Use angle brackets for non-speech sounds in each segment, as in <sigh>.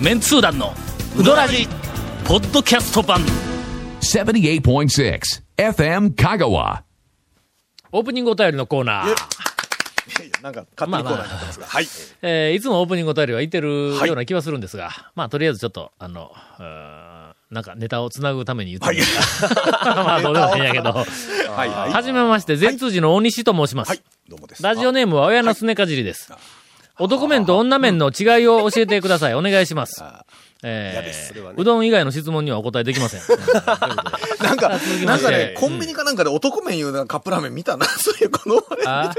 メンツー団のウドラジポッドキャスト版78.6 FM Kagawa. オープニングお便りのコーナー、なんか、勝手にコーナーになってますが。はい。えーいつもオープニングお便りはいてるような気はするんですが、まあとりあえずちょっとあのうーんなんかネタをつなぐために言って <laughs> まあどうでもいいんやけどはい、はい。はじめまして全通寺の大西と申します、はい。どうもです。ラジオネームは親のすねかじりです。男麺と女麺の違いを教えてください。<laughs> お願いします。えーうどん以外の質問にはお答えできません。<laughs> なんか、なんかねう、んコンビニかなんかで男麺いうカップラーメン見たな。<laughs> そういうこの、あ？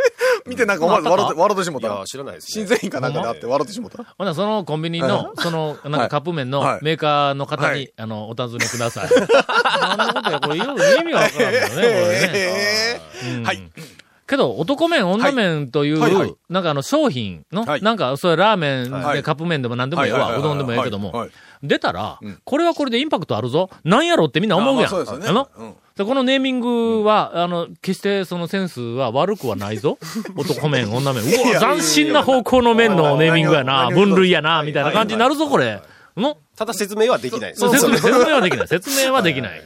見てなんか思わず笑って、笑ってしもたい。知らないです、新ね。製品かなんかであって笑ってしもた。ほな、そのコンビニの、その、なんかカップ麺のはいメーカーの方に、はいあの、お尋ねください。何のことや、これ、よう意味がわからんけどね、これね。はい。けど、男麺、女麺という、はいはいなんかあの、商品の、はいなんか、それラーメンはいでカップ麺でも何でもいいわ、はいはいはいうどんでもいいけども、はいはい出たら、うんこれはこれでインパクトあるぞ。なんやろってみんな思うやん。あまあそうですよねあのうんでこのネーミングは、あの、決してそのセンスは悪くはないぞ。<laughs> 男麺、女麺。うわ、斬新な方向の麺のネーミングやな、分類やな、はいみたいな感じになるぞ、これ。の？ただ説明はできない。そう説明、説明はできない。<laughs> 説明はできないよ。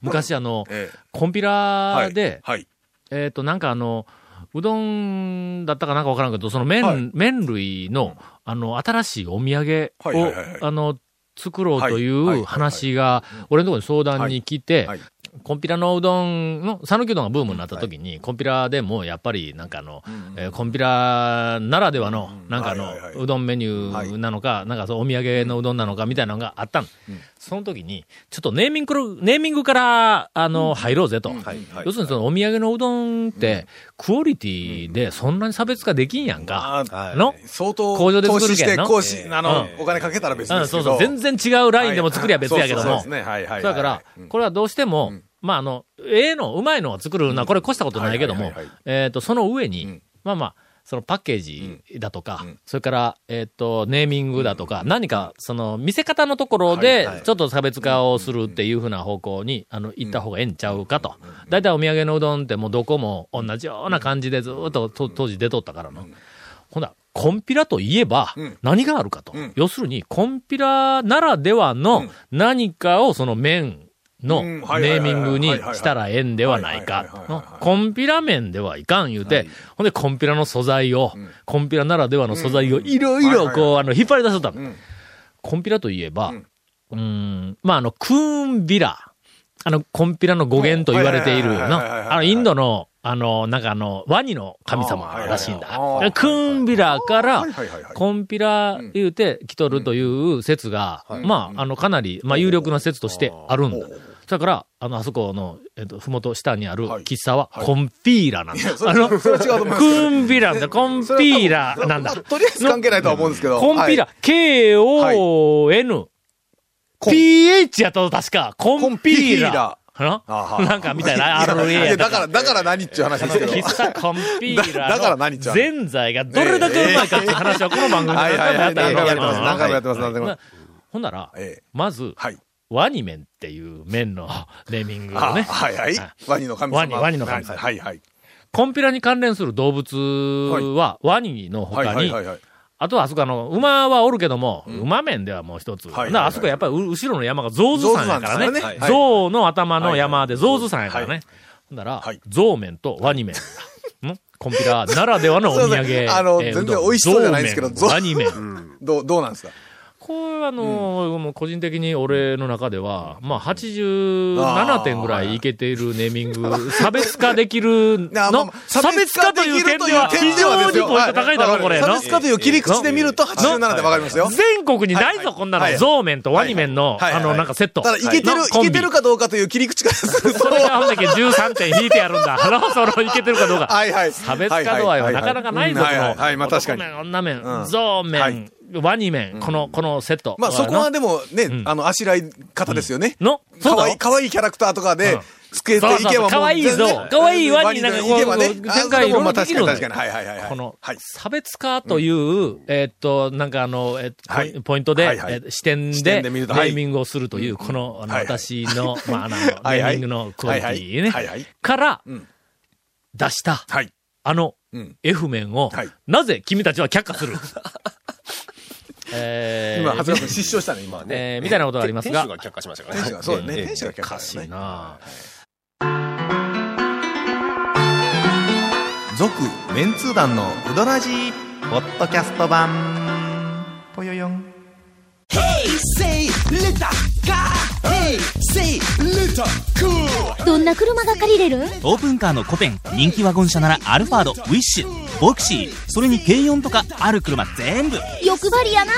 昔あの、ええコンピラで、はい。えっ、と、なんかあの、うどんだったかなんかわからんけど、その麺、はい。麺類の、あの、新しいお土産を、あの、作ろうという話が、俺のところに相談に来て、はいコンピラのうどんの、讃岐うどんがブームになった時に、コンピラでもやっぱりなんかあの、えーコンピラならではの、なんかあの、うどんメニューなのか、なんかそうお土産のうどんなのかみたいなのがあったの。その時に、ちょっとネーミング、ネーミングから、あの、入ろうぜと。要するにそのお土産のうどんって、クオリティでそんなに差別化できんやんか。あはい。の？相当、工場で作るけんの？講師、あのう、お金かけたら別うん、ですけど。そうそう。全然違うラインでも作りゃ別やけども。そうそうそうですね。はい。はい。はい。だから、これはどうしても、まあ、あの、ええの、うまいのを作るのは、これ越したことないけどもえっと、その上にん、まあまあ、そのパッケージだとか、それから、えっと、ネーミングだとか、何か、その、見せ方のところはいではい、ちょっと差別化をするっていうふうな方向に、あの、行った方がええんちゃうかと。だいたいお土産のうどんってもうどこも同じような感じでずっとと当時出とったからの。ほな、コンピラといえばん、何があるかと。ん。要するに、コンピラならではの何かをその麺のネうんはいはいはいーミングにしたらええんではないはいはいかはいはいはいはい。コンピラ麺ではいかん言うて、ほんでコンピラの素材を、コンピラならではの素材をいろいろこう、あの、引っ張り出しとったの。コンピラといえば、うーん、まあ、あの、クーンビラ。あの、コンピラの語源と言われているの。はいはいはいはいはいはいあの、インドの、あの、なんかあの、ワニの神様らしいんだ。クーンビラからコンピラ言うて来とるという説が、まあ、あの、かなり、まあ、有力な説としてあるんだ。だから、あの、あそこの、えっと、ふもと下にあるはい。喫茶は、コンピーラなんだ。あの、クーンビラだ、コンピーラなんだ。まあ。とりあえず関係ないとは思うんですけど。コンピラ、はい。K-O-N、PH やった確か。コンピーラ。コンピーラなあはなんかみたいな、<laughs> い RA ややっただから、だから何っていう話ですけど。喫茶コンピーラだだからの何っちゃうぜんざいがどれだけうまいかっていう話はこの番組ではいはいはい。何回もやってます。何回もややってます。何回も。ほんなら、ええまず、はい。ワニ麺っていう麺のネーミングをあね。はいはい。ワニの神様。ワニワニの神様はいはい。コンピラに関連する動物は、ワニのはい他にはいはい、はい。あとはあそこあの、馬はおるけども、馬面ではもう一つ。なあそこやっぱりう後ろの山が象頭山やからね。象の頭の山で象頭山やからね。はいほんならはい、象面とワニ面。<laughs> ん？コンピラならではのお土産。あのえー全然美味しそうじゃないんですけど象面ワニ面。どう、どうなんですか？これはあのーもう個人的に俺の中では、まあ87点ぐらいいけているネーミング、<laughs> 差別化できるの？差別化という点では非常にポイント高いだろ、これ。差の別化という切り口で見ると87でわかりますよ。全国にないぞ、こんなの。はい。象面とワニ面の、はい。はい。あの、なんかセット。ただ、いけてる、いけてるかどうかという切り口からすると。それがほんだけ13点引いてやるんだ。あの、その、いけてるかどうか。はい。はい。差別化度合い。はなかなかない。ぞ、この。はい。まあ確かに。男面、女面う、ん象は面い、ワニ面、この、このセット。まあそこはでもねん、あの、あしらい方ですよね。の、そうかわいい、かわいいキャラクターとかでうん、つけていけばかわいいぞ。かわいいワニなんかこう展開いろ。はいはいはいはい。このはい。差別化という、えーっと、なんかあの、ポイントで、視点視でネーミングをするという、この、私の、<laughs> まあ、あの、ネーミングのクオリティね、はいはい。からうん、出した、はい。あのうん、F 面をはい、なぜ君たちは却下する？<laughs> えー、今、長谷川君失笑したね、今。えーみたいなことがありますが店主が却下しましたからね。天使が、そうだね。ええ天使が却おかしい下したね。な続、メンツー団のうどらじポッドキャスト版、ぽよよん。Hey, say cool. どんな車が借りれる？オープンカーのコペン人気ワゴン車ならアルファードウィッシュボクシーそれに軽4とかある車全部欲張りやな.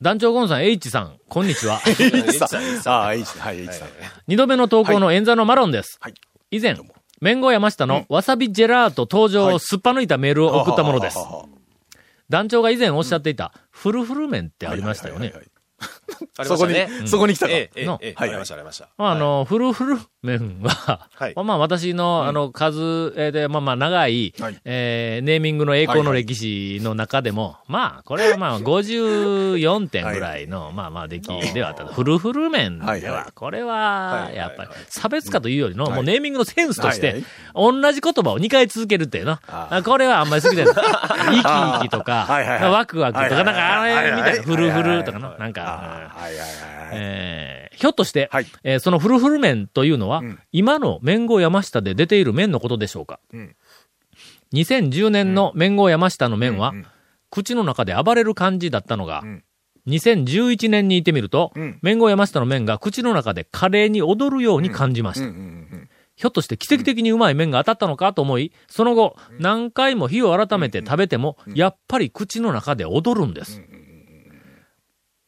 団長ゴンさん、H さん、こんにちは。H さん。ああ、H はい、H さん。<laughs> 二度目の投稿の演座のマロンです。はい以前、麺後山下のわさびジェラート登場をすっぱ抜いたメールを送ったものです。団長が以前おっしゃっていた、フルフル麺ってありましたよねそこにそこに来たか。ええええの？ええはいありました、ありました。まあ、あの、フルフル麺は、はい。まあ私の、あの、数えーで、まあまあ長い、はい。えーネーミングの栄光の歴史の中でも、まあ、これはまあ54点ぐらいの、まあまあ出来ではあった。フルフル麺では、これはは、いやっぱり、差別化というよりの、はい。もうネーミングのセンスとして、同じ言葉を2回続けるっていうの？これはあんまり好きじゃない。生き生きとか、ワクワクとか、なんかあれみたいな、フルフルとかの、なんあか、はい。はいはいはい。えーひょっとして、はい。えーそのフルフル麺というのは、ん。今の麺号山下で出ている麺のことでしょうか、ん。2010年の麺号山下の麺は、うんうん口の中で暴れる感じだったのが、ん。2011年にいてみると、ん。麺号山下の麺が口の中で華麗に踊るように感じました。ひょっとして奇跡的にうまい麺が当たったのかと思い、その後、何回も火を改めて食べても、やっぱり口の中で踊るんです。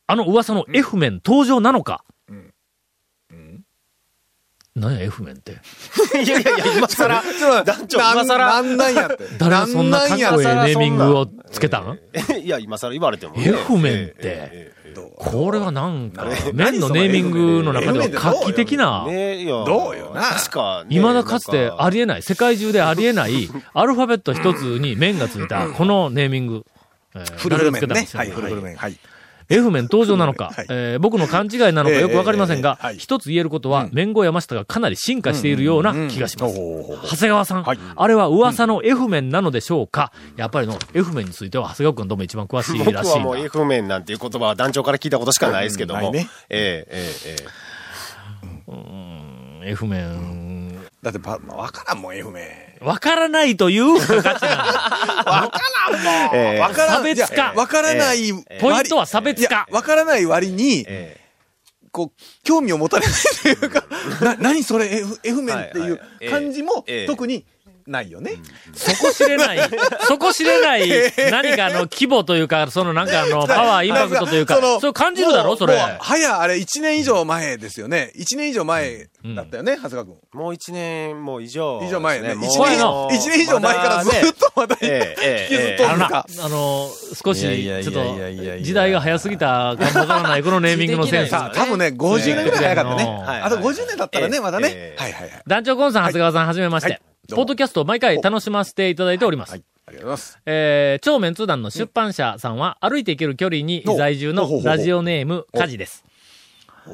あの噂の F 麺登場なのか？何や F 麺って？<laughs> いやいやいや、今更、<laughs> 団長、今更、なんなんやって。<laughs> 誰がそんなかっこええネーミングをつけたん？いや、今更言われてもね。F 麺って？これはなんか、何麺のネーミングの中では画期的な。どうよな確か、ね未だかつてあり、りえない、世界中でありえない、アルファベット一つに麺がついた、このネーミング。えーフルフル麺ね？はい、フルフル麺。はい。F 麺登場なのか、はい。えー僕の勘違いなのかよくわかりませんが、ええええはい。一つ言えることは、麺後山下がかなり進化しているような気がします。ほうほうほうほう長谷川さん、はい。あれは噂の F 麺なのでしょうか、やっぱりの F 麺については長谷川君どうも一番詳しい僕らしいはもうな。F 面なんていう言葉は団長から聞いたことしかないですけども。うん。ねえええええ F 麺、だってば、わからんもん、F 麺。わからないという価値なんだ。<laughs> わからんもん。ええわからん。差別化わからない割。ポイントは差別化いやわからない割に、えこう、興味を持たれないというか、<laughs> な、何それ？F, F 麺っていうはいはい感じもええ特にないよね。そこ知れない、<laughs> そこ知れない、何かあの規模というか、そのなんかあの、<laughs> パワー、インパクトというか、のそれ感じるだろ、それ。もうもう早あれ1年以上前ですよね。1年以上前だったよね、長谷川君。もう一年も以上。以上前ね。もう1怖いな年、一年以上前からずっとまだええ引きずっとあのな、るんかあ。の、少し、ちょっと、時代が早すぎたかもわからない、このネーミングのセンス。多分ね、50年ぐらい早かったね。はいあと50年だったらね、ええまだねえ。えはいはいはい。団長コンさん、長谷川さん、はじめまして。ポッドキャストを毎回楽しませていただいております。はい。ありがとうございます。えー、超メンツー団の出版社さんは、歩いて行ける距離に在住のラジオネーム、カジです。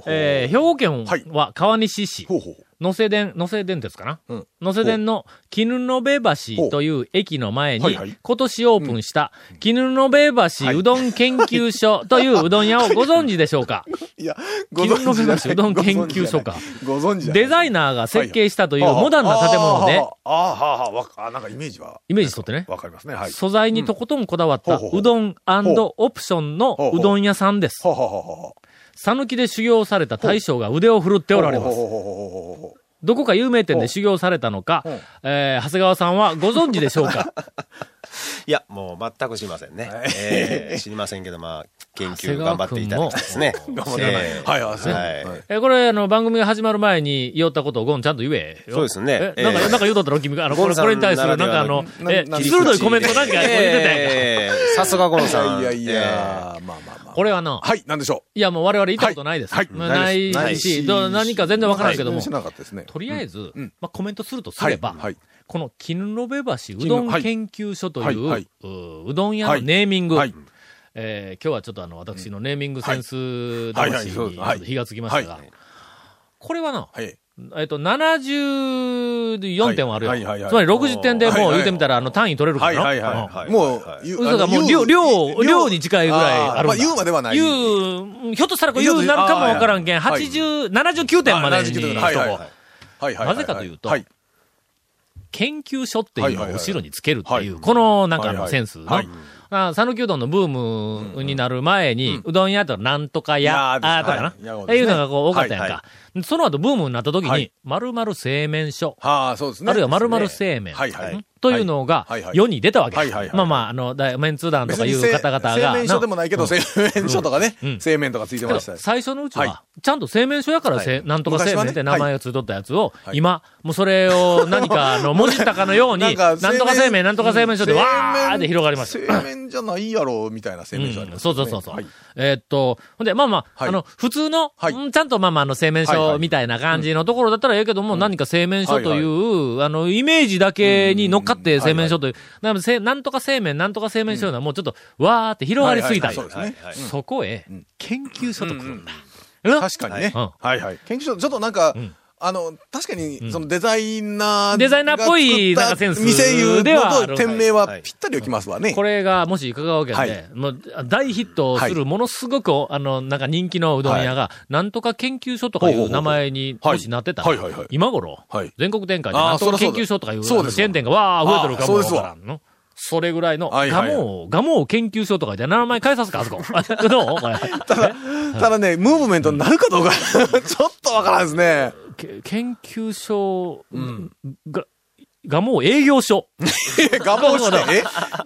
えー、兵庫県はいは川西市、ほうほう。野瀬電、野瀬電鉄かな、うん。野瀬電の絹延橋という駅の前に、今年オープンした、絹延はい。橋うどん研究所といううどん屋をご存知でしょうか？<laughs> いや、ご絹存知じゃない。延橋うどん研究所か。ご存知デザイナーが設計したというモダンな建物で、あーあー、はあはあなんかイメージは。イメージとってね、わかりますね。はい。素材にとことんこだわったほうどんオプションのうどん屋さんです。はあはあはあはあ。讃岐で修行された大将が腕を振るっておられます。どこか有名店で修行されたのかえー長谷川さんはご存知でしょうか？<laughs> いや、もう全く知りませんね。ええ知りませんけど、まあ、研究頑張っていただきたいですね。頑張ってええはいはいはいはいえーこれ、あの、番組が始まる前に言おったことをゴンちゃんと言えよ。そうですねえ、なんか、ええなんか言うとったろ君が。あの、これ、これに対する、なんかあの、え、鋭いコメントなんか言ってたやんか。ええさすがゴンいさん。や <laughs> いやいや、まあまあまあ。これはな、はい、なんでしょいやもう我々言ったことないです。はいないいないし、どう何か全然わからないけども、はい知らなかったですね。とりあえず、うん。まあコメントするとすれば、この絹延橋うどん研究所という、ううどん屋のネーミング、はい。えー今日はちょっとあの、私のネーミングセンス魂に火がつきましたが、はい。これはな、はい。えっと、74点はあるよ。はいはいはいつまり60点でもう言ってみたら、あの、単位取れるからな。はいはいはいもう嘘がもう、量、量、量に近いぐらいあるんだ。まあ、言うまではない。言う、ひょっとしたらこれ言うなるかもわからんけん、はい80、79点までにしとこう。はいはい。なぜかというとはい。研究所っていうのを後ろにつけるっていう、はいこのなんかのセンスのはい、あ讃岐うどんのブームになる前に、うどん屋となんとか屋、あーとかな、はい。っていうのがこう多かったやんはいか。その後ブームになった時にはい、〇〇製麺所、はあ、そうですね。あるいは〇〇製麺、はいはい。んというのが世に出たわけ。はいはいはいまあまあ、あの、だメンツー団とかいう方々が。製麺所でもないけど、な製麺所とかね。うん、製麺とかついてました。よ最初のうちはは、ちゃんと製麺所やから、せなんとか製麺って名前がついとったやつを、はい。今、もうそれを何か、<laughs> あの、文字ったかのように、なんとか製麺、なんとか製麺所で、わーって広がりました。製麺じゃないやろ、みたいな製麺所ありますそうそうそうえーっと、ほんで、まあまあ、はい。あの、普通の、ちゃんとまあまあ、あの、製麺所みたいな感じのところだったらええけども、何か製麺所という、あの、イメージだけに乗っかって製麺所という、なのでせなんとか製麺、なんとか製麺所いうのはもうちょっと、わーって広がりすぎた。んよはいはい。はいそこへ、研究所と来るんだ。うん。確かにね。うん。はいはい。研究所、ちょっとなんかん、あの、確かに、そのデザイナー。デザイナーっぽいなんかセンス店いうでは店名はぴったり起きますわね。これが、もし香川県で、はい。もう大ヒットする、ものすごく、あの、なんか人気のうどん屋が、なんとか研究所とかいう名前に、はいもしなってたら今頃はい、全国展開で、なんとか研究所とかいう、そうですわ。チェーン店がわー増えてるかもわ。からんの。それぐらいの、ガモー、ガモー研究所とかじゃ名前変えさすか、あそこ。どうこれ。ただ、ただね、ムーブメントになるかどうか、<laughs> ちょっとわからんですね。研究所、が、ガモー営業所。<laughs> ガモして、<laughs> え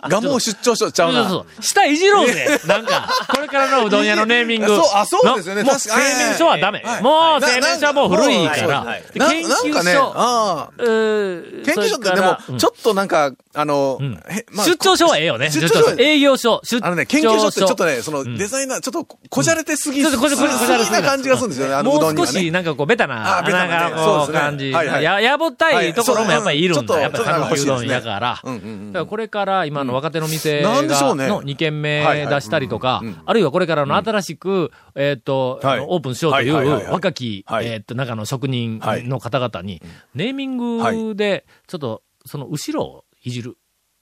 ガモ出張所ちゃうな。そうそうそう。下いじろうぜ。なんか、これからのうどん屋のネーミング。<laughs> そうあそうですよねのもう製麺所はダメはい。もうな製麺所はもう古いからな。でな研究なんかね、所。うー研究所ってでもらうん、ちょっとなんか、あのん、へまあ出張所はええよね。出張所営業所。出張所。あのね、研究所ってちょっとね、そのデザイナー、ちょっとこじゃれてすぎ、ちょっとこじゃれすぎな感じがするんですよね、あのうもどんにはね。う少し、なんかこう、ベタな、あベタなんかこう、感じ。はいはいや、やぼったいところもやっぱりいるんだ。はいやっぱり讃岐うどんやから。うんうんうんだからこれから今の若手の店が、うね。の2軒目はいはい。出したりとか、あるいはこれからの新しく、えっと、はい。オープンしようといはいはいはいうはい。若き、はい。えっと、中の職人の方々に、ネーミングで、ちょっと、その後ろをいじる。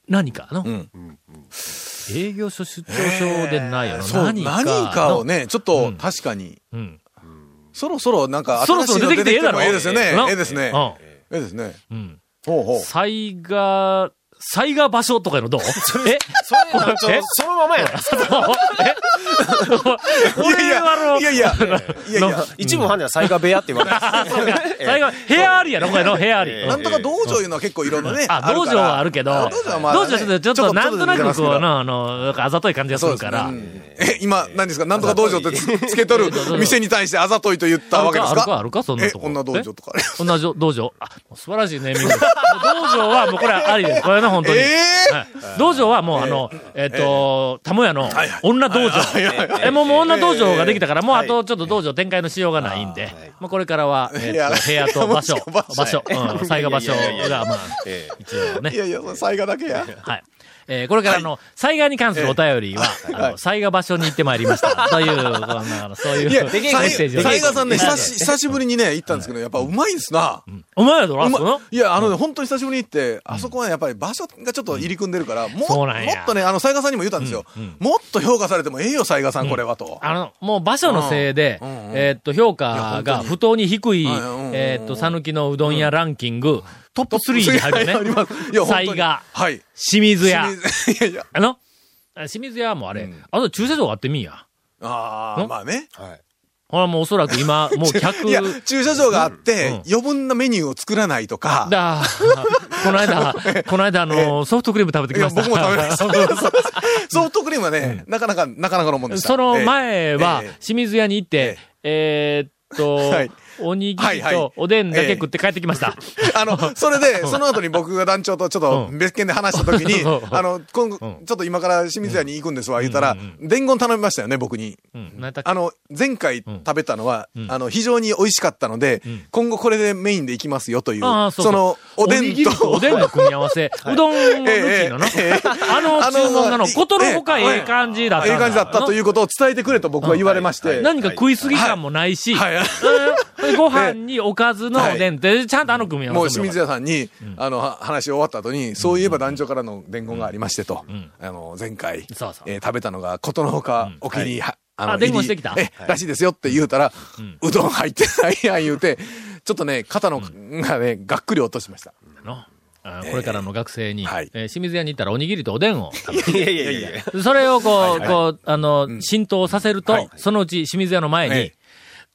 何か？の、ん。営業所出張所でないよな。そう、何か何のかをね、ちょっとうん。確かに、うん。そろそろなんかそろそろ出てきてええだろ。新しいの出てきてもええですよね。な。ええですね。うん。ええですね。うん。ほうほう。災害、災害場所とかいうのどう？えそれ、そ <laughs> のままやないですか。えこれはあの、いやいや、いやいや、一部ファンでは災害部屋って言われて。<laughs> 災害、部屋ありやろ、これの部屋あり。ええ。なんとか道場いうのは結構いろんなね。あ、道場はあるけど、道場はまあね。道場はちょっと、ちょっとなんとなくこう、なな、あの、なんかあざとい感じがするから。え、今、何ですか？なんとか道場ってつ <laughs> つけとる店に対してあざといと言ったわけですか？あるか？あるかそんなえ、とこ。女道場とか。え？女道道場？あ、素晴らしいネーミング。道場はもうこれはありです。これね、本当に。道場はもうあの、えっと、たもやの女道場。え、もうもう女道場ができたから、もうあはい。とちょっと道場展開のしようがないんで、まあこれからは、えっと、部屋と場所場所、うん、災害場所が、まあ、ええ一応ね。いやいや、災害だけや。はい。えーこれからあの、災害に関するお便りは、あの、災害場所に行ってまいりました。という、こんなあのそういういや、メッセージを。災害さんね、久し、久しぶりにね、行ったんですけど、やっぱうまいですな。お前らどうなうんまのいや、あのね、本当に久しぶりに行って、あそこはやっぱり場所がちょっと入り組んでるから、ももっとね、あの、災害さんにも言ったんですよ。もっと評価されてもええよ、災害さん、これはと。あの、もう場所のせいで、うんうんうん。えーっと、評価が不当に低い、えーっと、讃岐のうどん屋ランキング、トップ3に入るね入ります。いや、本当に災害、はい。清水屋。清水 <laughs> いやいや。あの、あ清水屋もあれ、あの駐車場があってみんや。ああ、んまあね。はい。ほらもうおそらく今、<laughs> もう客、いや、駐車場があっうんて、余分なメニューを作らないとか。だ、<laughs> この間、この間あの、ソフトクリーム食べてきました。僕も食べました。ソフトクリームはね、なかなか、なかなかのもんでした。その前はええ、清水屋に行って、えーっとはい、おにぎりとおでんだけ食って帰ってきました。あの、それで、<laughs> その後に僕が団長とちょっと別件で話した時に <laughs> うん、あの、今後、ちょっと今から清水屋に行くんですわ、言ったら、伝言頼みましたよね、僕に。あの、前回食べたのは、あの、非常に美味しかったので、今後これでメインで行きますよという、その、おでんと。と、<laughs> おでんの組み合わせ。うどんの抜きのな。ええ。あの注文がの、あのことのほかええ。感じだった。ええ感じだったといううことを伝えてくれと僕は言われまして。何か食いすぎ感もないし、でご飯におかずのおでんって、ちゃんとあの組み合もうわせ清水屋さんに、あの、は話終わった後に、そういえば団長からの伝言がありましてと、あの、前回、えー食べたのが、ことのほか、お気に、はあ伝言してきた。え、らしいですよって言うたら、うどん入って <laughs> ないやん言うて、ちょっとね、肩の、がね、がっくり落としました。これからの学生に、はい。えー清水屋に行ったらおにぎりとおでんを食べいやいやいやいや。る。それをこう、こう、あの、浸透させると、はい。そのうち清水屋の前に、ええ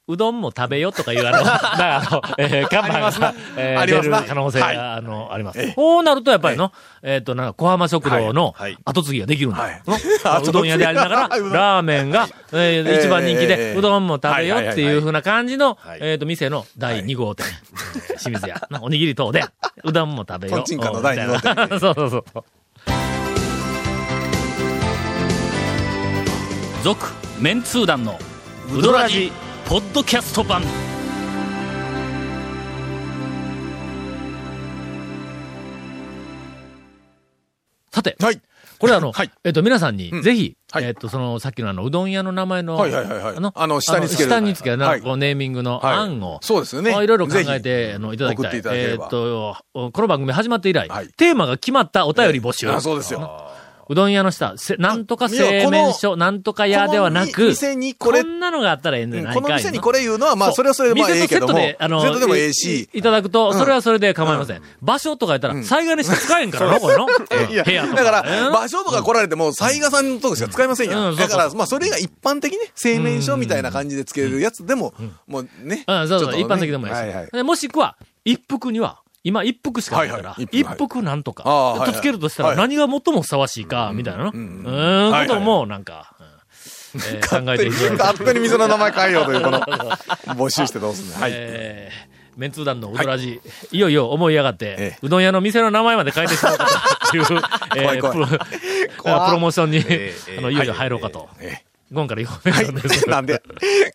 うどんも食べよとかいう、あの、<laughs> だからあの、えー、看板が、えー出る可能性が、はい。あの、あります。こうなると、やっぱりの、えっ、と、なんか、小浜食堂の後継ぎができるんだ。はい。の <laughs> うどん屋でありながら、<laughs> ラーメンが、えー一番人気えで、えうどんも食べよっていうふうな感じの、はい。えっ、と、店の第2号店。えー清水屋。なおにぎり等で、うどんも食べよトンチンカンの第二号店。そうそうそう。続、メンツー団の、ウドラジ、ポッドキャスト版。さて、はい。これあの、はいえっと、皆さんに、ぜひ、はいえっと、その、さっきのあの、うどん屋の名前の、はいはいはいはいあの、あの下につける下につけるな、はいこう、ネーミングのはい案を、そうですよねまあいろいろ考えぜて、あの、いただきたい。えっと、この番組始まって以来、はいテーマが決まったお便り募集。あ、そうですよ。うどん屋の下、せなんとか製麺所、なんとか屋ではなく、店にこれこんなのがあったらええんじゃないかいこの店にこれ言うのは、まあ、それはそれでまあ、ええけども、店とセットで、あの、セットでもええし、いいただくと、それはそれで構いません。場所とか言ったら、災害にしか使えんからな、<laughs> これの。いや、部屋とだかか。ら、場所とか来られても、雑賀さんのとこしか使いませんやん。うんうんだから、まあ、それが一般的ね、製麺所みたいな感じでつけるやつでも、もうね。うん、そうそう、一般的でもいいし。もしくは、一服には、今一服しかないから、一服。なんとか、とつけるとしたらはい。何が最もふさわしいか、みたいなの？ううんことも、なんか、うんえー <laughs> 考えていただ。勝手に店の名前変えようという、この、<laughs> 募集してどうすんの？はい。えー、メンツー団のうどらじ、い、よいよ思い上がって、ええ。うどん屋の店の名前まで変えてしまうかという、プロモーションに、ええあの、いよいよ入ろうかと。ええゴンから言われたんです。なんで、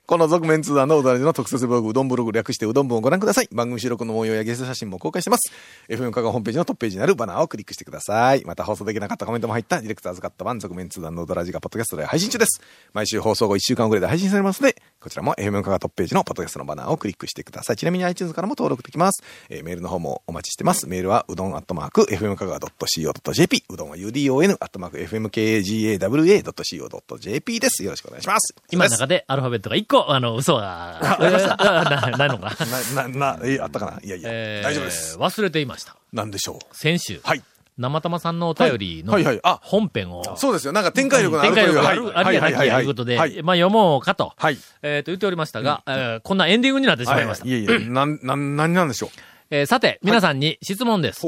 この続面通談のうどらじの特設ブログ、うどんブログ略してうどん部をご覧ください。番組収録の模様やゲスト写真も公開してます。FM 香川ホームページのトップページにあるバナーをクリックしてください。また放送できなかったコメントも入ったディレクターズカット版続面通談のうどらじがポッドキャストで配信中です。毎週放送後1週間遅れで配信されますので、こちらも FM 香川トップページのポッドキャストのバナーをクリックしてください。ちなみに iTunes からも登録できます。えーメールの方もお待ちしてます。メールはうどんアットマーク FM 香川 .co.jp うどんは UDON アットマーク FMKGAWA.co.jp です。よろしくお願いします。今の中でアルファベットが1個、あの、嘘が、えーなないのかな。な、な、あったかな？いやいや、えー大丈夫です。忘れていました。なんでしょう？先週、はい。生玉さんのお便りのはいはいはいあ本編を、そうですよ。なんか展開力のある展開力がある、ありやなきやということで、はい。まあ読もうかと、はい。えっ、と言っておりましたが、えーこんなエンディングになってしまいました。いえいえ、なん、なん、何なんでしょう？えーさて、皆さんに質問です。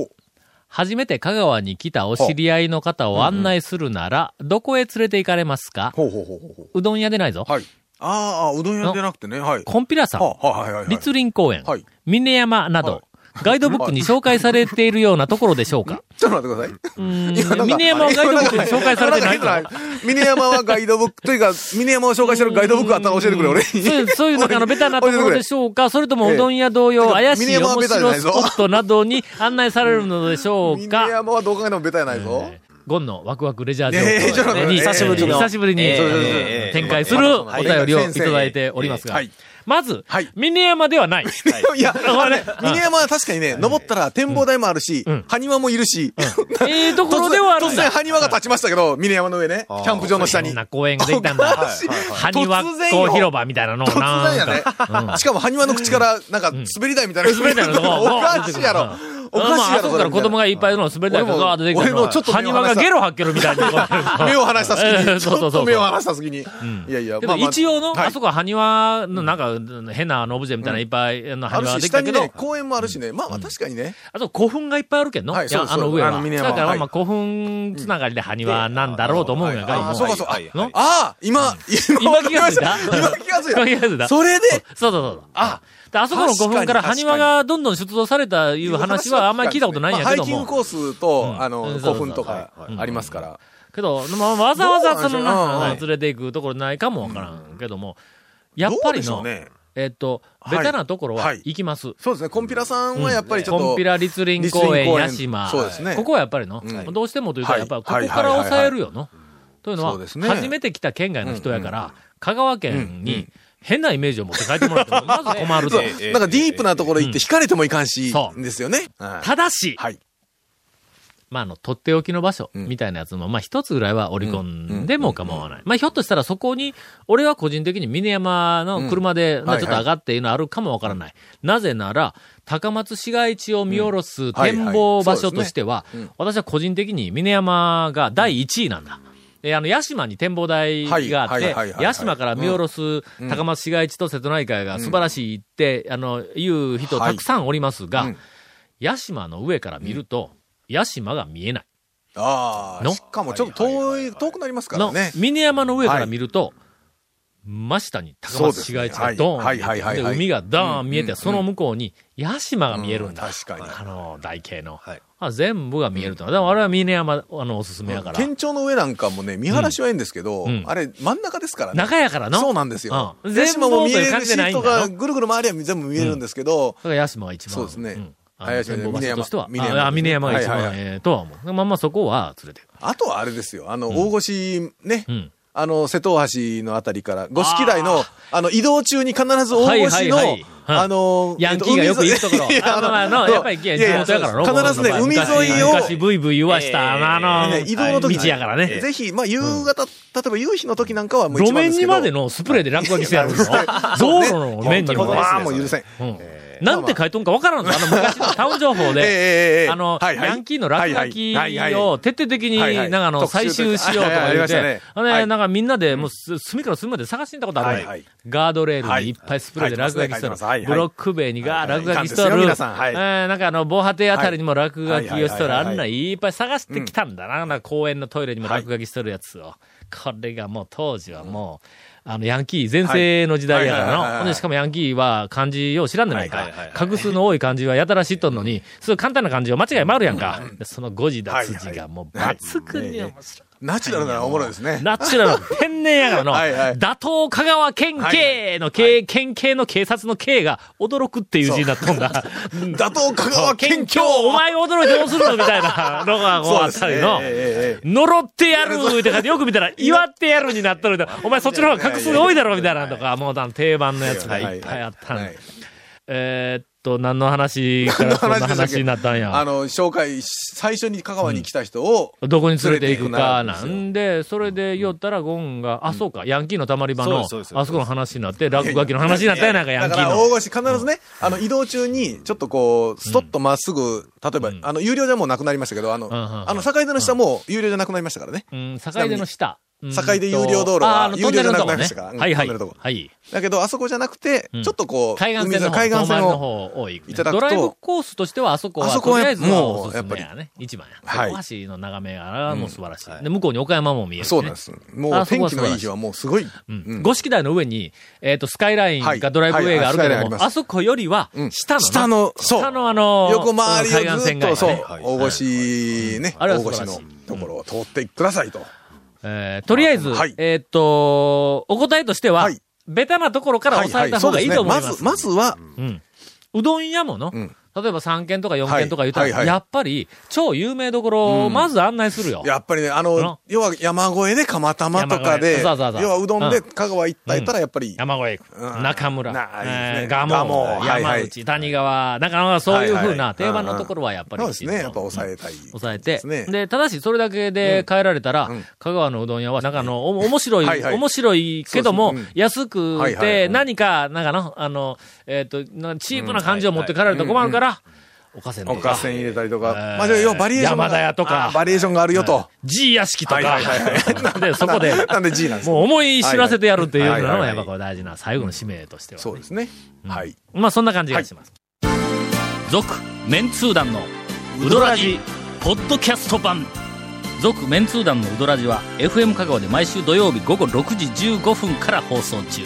初めて香川に来たお知り合いの方を案内するなら、どこへ連れて行かれますか？ほうほうほうほうほうどん屋でないぞ。う。はい。ああ、うどん屋じゃなくてね、はい。コンピラさん、はあはいはいはい。立林公園、はい峰山など、はいガイドブックに紹介されているようなところでしょうか？<laughs> ちょっと待ってください。うーん今なんか峰山はガイドブックに紹介されてないぞ。なんか峰山はガイドブック、というか、峰山を紹介してるガイドブックあったら教えてくれ、俺。に。そういう、そういうなんかあの、ベタなところでしょうか？それともうどん屋同様、ええ。怪しい面白スポットなどに案内されるのでしょう峰か山はどう考えてもベタやないぞ。えーゴンのワクワクレジャー情ええちょっと待ってに、久しぶりに、展開するお便りをいただいておりますが。はい、まずはい、峰山ではない。<laughs> いや、これね峰山は確かにね、登ったら展望台もあるしん、埴輪もいるし、ええところではある突然、埴輪が立ちましたけど、峰山の上ね、キャンプ場の下に。こん。な公園ができたんだ。埴輪港広場みたい。なのを突然やねか。しかも埴輪の口から、なんか、滑り台みたい。な。滑り台のおかしい。やろ。おかしいまあ、やろ。あそこから子供がいっぱいの滑り台がガーッとできたの俺もちょっと目埴輪がゲロ吐けるみたいな。<laughs> 目を離した隙ええに、<laughs> ちそうそうそう。ょっと目を離した隙に。いやいや、けど一応の、はい。あそこは埴輪のなんか変なあのオブジェみたいないっぱい埴輪ができたけど、公園もあるしね。まあまあ確かにね。あと古墳がいっぱいあるけんの、あの上は。だからはい。まあ古墳つながりで埴輪なんだろうと思うんやが、ああ、そうかそうか。ああ、今、今気がついた。今気がついた。た。それで、そうそうそう。あ、であそこの古墳から埴輪がどんどん出土されたいう話はあんまり聞いたことないんやけども。まあハイキングコースと、あうん。の、そうそう古墳とかはいありますから。けど、まあ、わざわざそのな連れて行くところないかもわからんけども、やっぱりの、えっと、はいベタなところははい。行きます。そうですね、コンピラさんはやっぱりちょっと、コンピラ立林公園、屋島。そうですね。ここはやっぱりの、うん。どうしてもというと、はい。やっぱりここから抑えるよの。というのは、初めて来た県外の人やから、香川県に変なイメージを持って帰ってもらっても、<laughs> まず困ると。なんかディープなところ行って惹かれてもいかんしそ、う。ですよね。はい。ただし、はい。まあ、あの、とっておきの場所、みたいなやつも、まあ、一つぐらいは織り込んでも構わない。まあ、ひょっとしたらそこに、俺は個人的に峰山の車で、ちょっと上がっていうのあるかもわからない。なぜなら、高松市街地を見下ろす展望場所としては私は個人的に峰山が第一位なんだ。で、あの、屋島に展望台があってはいはいはいはい。は、い屋島から見下ろす高松市街地と瀬戸内海が素晴らしいって、あの、言う人たくさんおりますが、うん。屋島の上から見ると、屋島が見えない。ああ、の？しかもちょっと遠い、遠くなりますからの？ね。峰山の上から見ると、真下に高松市街地がドーンではいはいはいはいで海がドーン見えて、うんその向こうに屋島が見えるんだ。うん確かにあの、台形の。はいあ全部が見えると。でもあれは峰山、あの、おすすめやから。県庁の上なんかもね、見晴らしはいいんですけど、うんあれ真ん中ですからね。中やからの？そうなんですよ。うん屋島も見えるし、とか、のぐるぐる回りゃ全部見えるんですけど、だから屋島が一番。そうですねんあはいの。峰山ああ峰山が一番ええとは思う。まあまあそこは連れて。あとはあれですよ、あの、大越ね、うん。あの、瀬戸大橋のあたりから、五色台の、あの、移動中に必ず大はい越のはいはいはい、あの、ヤンキーがよく行くところ。<laughs> あの、あの、やっぱり地元やからの。必ずね、海沿いを、昔ブイブイ言わした、あの、ね移動の時道やからね。ぜひ、まあ、夕方、例えば夕日の時なんかはもう路一番ですけど。面にまでのスプレーで落書きしてやるの <laughs> 道路の面にも。ああ、もう許せん。う。ん。なんて書いとんかわからんのあの昔のタウン情報で、<laughs> えあの、ヤンキーの落書きを徹底的に、なんかあの、採集しようとか言ってましたね、ほんではい。なんかみんなでもうす隅から隅まで探してみたことあるガードレールにいっぱいスプレーで落書きしとる書ブロック塀にが落書きしとる。皆さんはいえーなんかあの、防波堤あたりにも落書きをしとる。あんないっぱい探してきたんだな。公園のトイレにも落書きしとるやつを。これがもう当時はもう、あの、ヤンキー全盛の時代やからの。しかもヤンキーは漢字を知らんでないか。画数の多い漢字はやたら知っとんのに、そういう簡単な漢字を間違いもあるやんか。でその誤字脱字がもう抜群に面白い。ナチュラルならおもろいですね。ナチュラル、天然やからの、はいはい。打倒香川県警の警、県警の警察の警が驚くっていう字になっとんだ。<laughs> 打倒香川県境お前驚いてどうするのみたいなのがこうあったりの。呪ってやるって書いてよく見たら、<laughs> 祝ってやるになっとるみたいな。お前そっちの方が画数多いだろみたいなのとか、もう定番のやつがいっぱいあったん。はいで。えーっと、何の話からそんな話になったんや。あの、紹介、最初に香川に来た人を、どこに連れて行くかななんで、それで言ったらゴンが、あ、そうか、ヤンキーのたまり場の、あそこの話になって、落書きの話になったやないか、ヤンだキーの。から大越必ずね、あの、移動中に、ちょっとこう、ストッとまっすぐ、例えば、あの、有料じゃもうなくなりましたけど、あの、あの、境出の下も有料じゃなくなりましたからね。うん、境出の下。境出有料道路はあーあの有料じゃなくなりましたから。うんはいはい。はい。だけど、あそこじゃなくて、うん。ちょっとこう、海岸線の方、海岸線を、方を行くね。いただくとドライブコースとしては、あそこは、あそこはとりあえずはもうおすすめやね。一番や。はい。大橋の眺めが、もう素晴らしい。で、向こうに岡山も見える、ね。そうなんです。もあう天気のいい日はもうすごい。五色台の上に、えっ、と、スカイラインはい。がドライブウェイがあるけども、あそこよりはうん、下のな、下の、そう。下のあのー横回りを海岸ずっと、そう。大越ね、大越のところを通ってくださいと。えーとりあえず、はい。えっ、と、お答えとしては、はい。ベタなところからはい抑えた方がいいと思います。そうですね。まず、まずは、うん。うどん屋もの、うん例えば3軒とか4軒とか言ったら、はいはい。はいやっぱり、超有名どころをまず案内するよ。やっぱりね、あうん。の、要は山越えで釜玉とかで、え。そうそうそう。要はうどんでうん。香川行ったらやっぱり、山越え行く、うん。中村、えー蒲蒲生、山内、谷川、なんかそういうふうない定番のところはやっぱりそうですね、やっぱ抑えたい。抑えて。で。ただしそれだけで変えられたら、うん。香川のうどん屋は、なんかあの、お面白い、はいはい。面白いけども、安くて、何か、なんかの、あの、えっ、と、なチープな感じを持って帰られると困るから、おかせんとかおかせん入れたりとか。えーまあ、要はバリエーションが。山田屋とかあバリエーションがあるよと。G 屋敷とか、はいはいはいはいなん <laughs> で、そこで、なんで G なんですか？もう思い知らせてやるっていうのが、はやっぱこれ大事な最後の使命としては、ねそうですね。はい。まあそんな感じがします。続、メンツー団のウドラジポッドキャスト版。続、メンツー団のウドラジは FM 香川で毎週土曜日午後6時15分から放送中。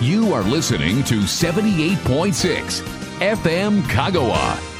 You are listening to 78.6 FM Kagawa.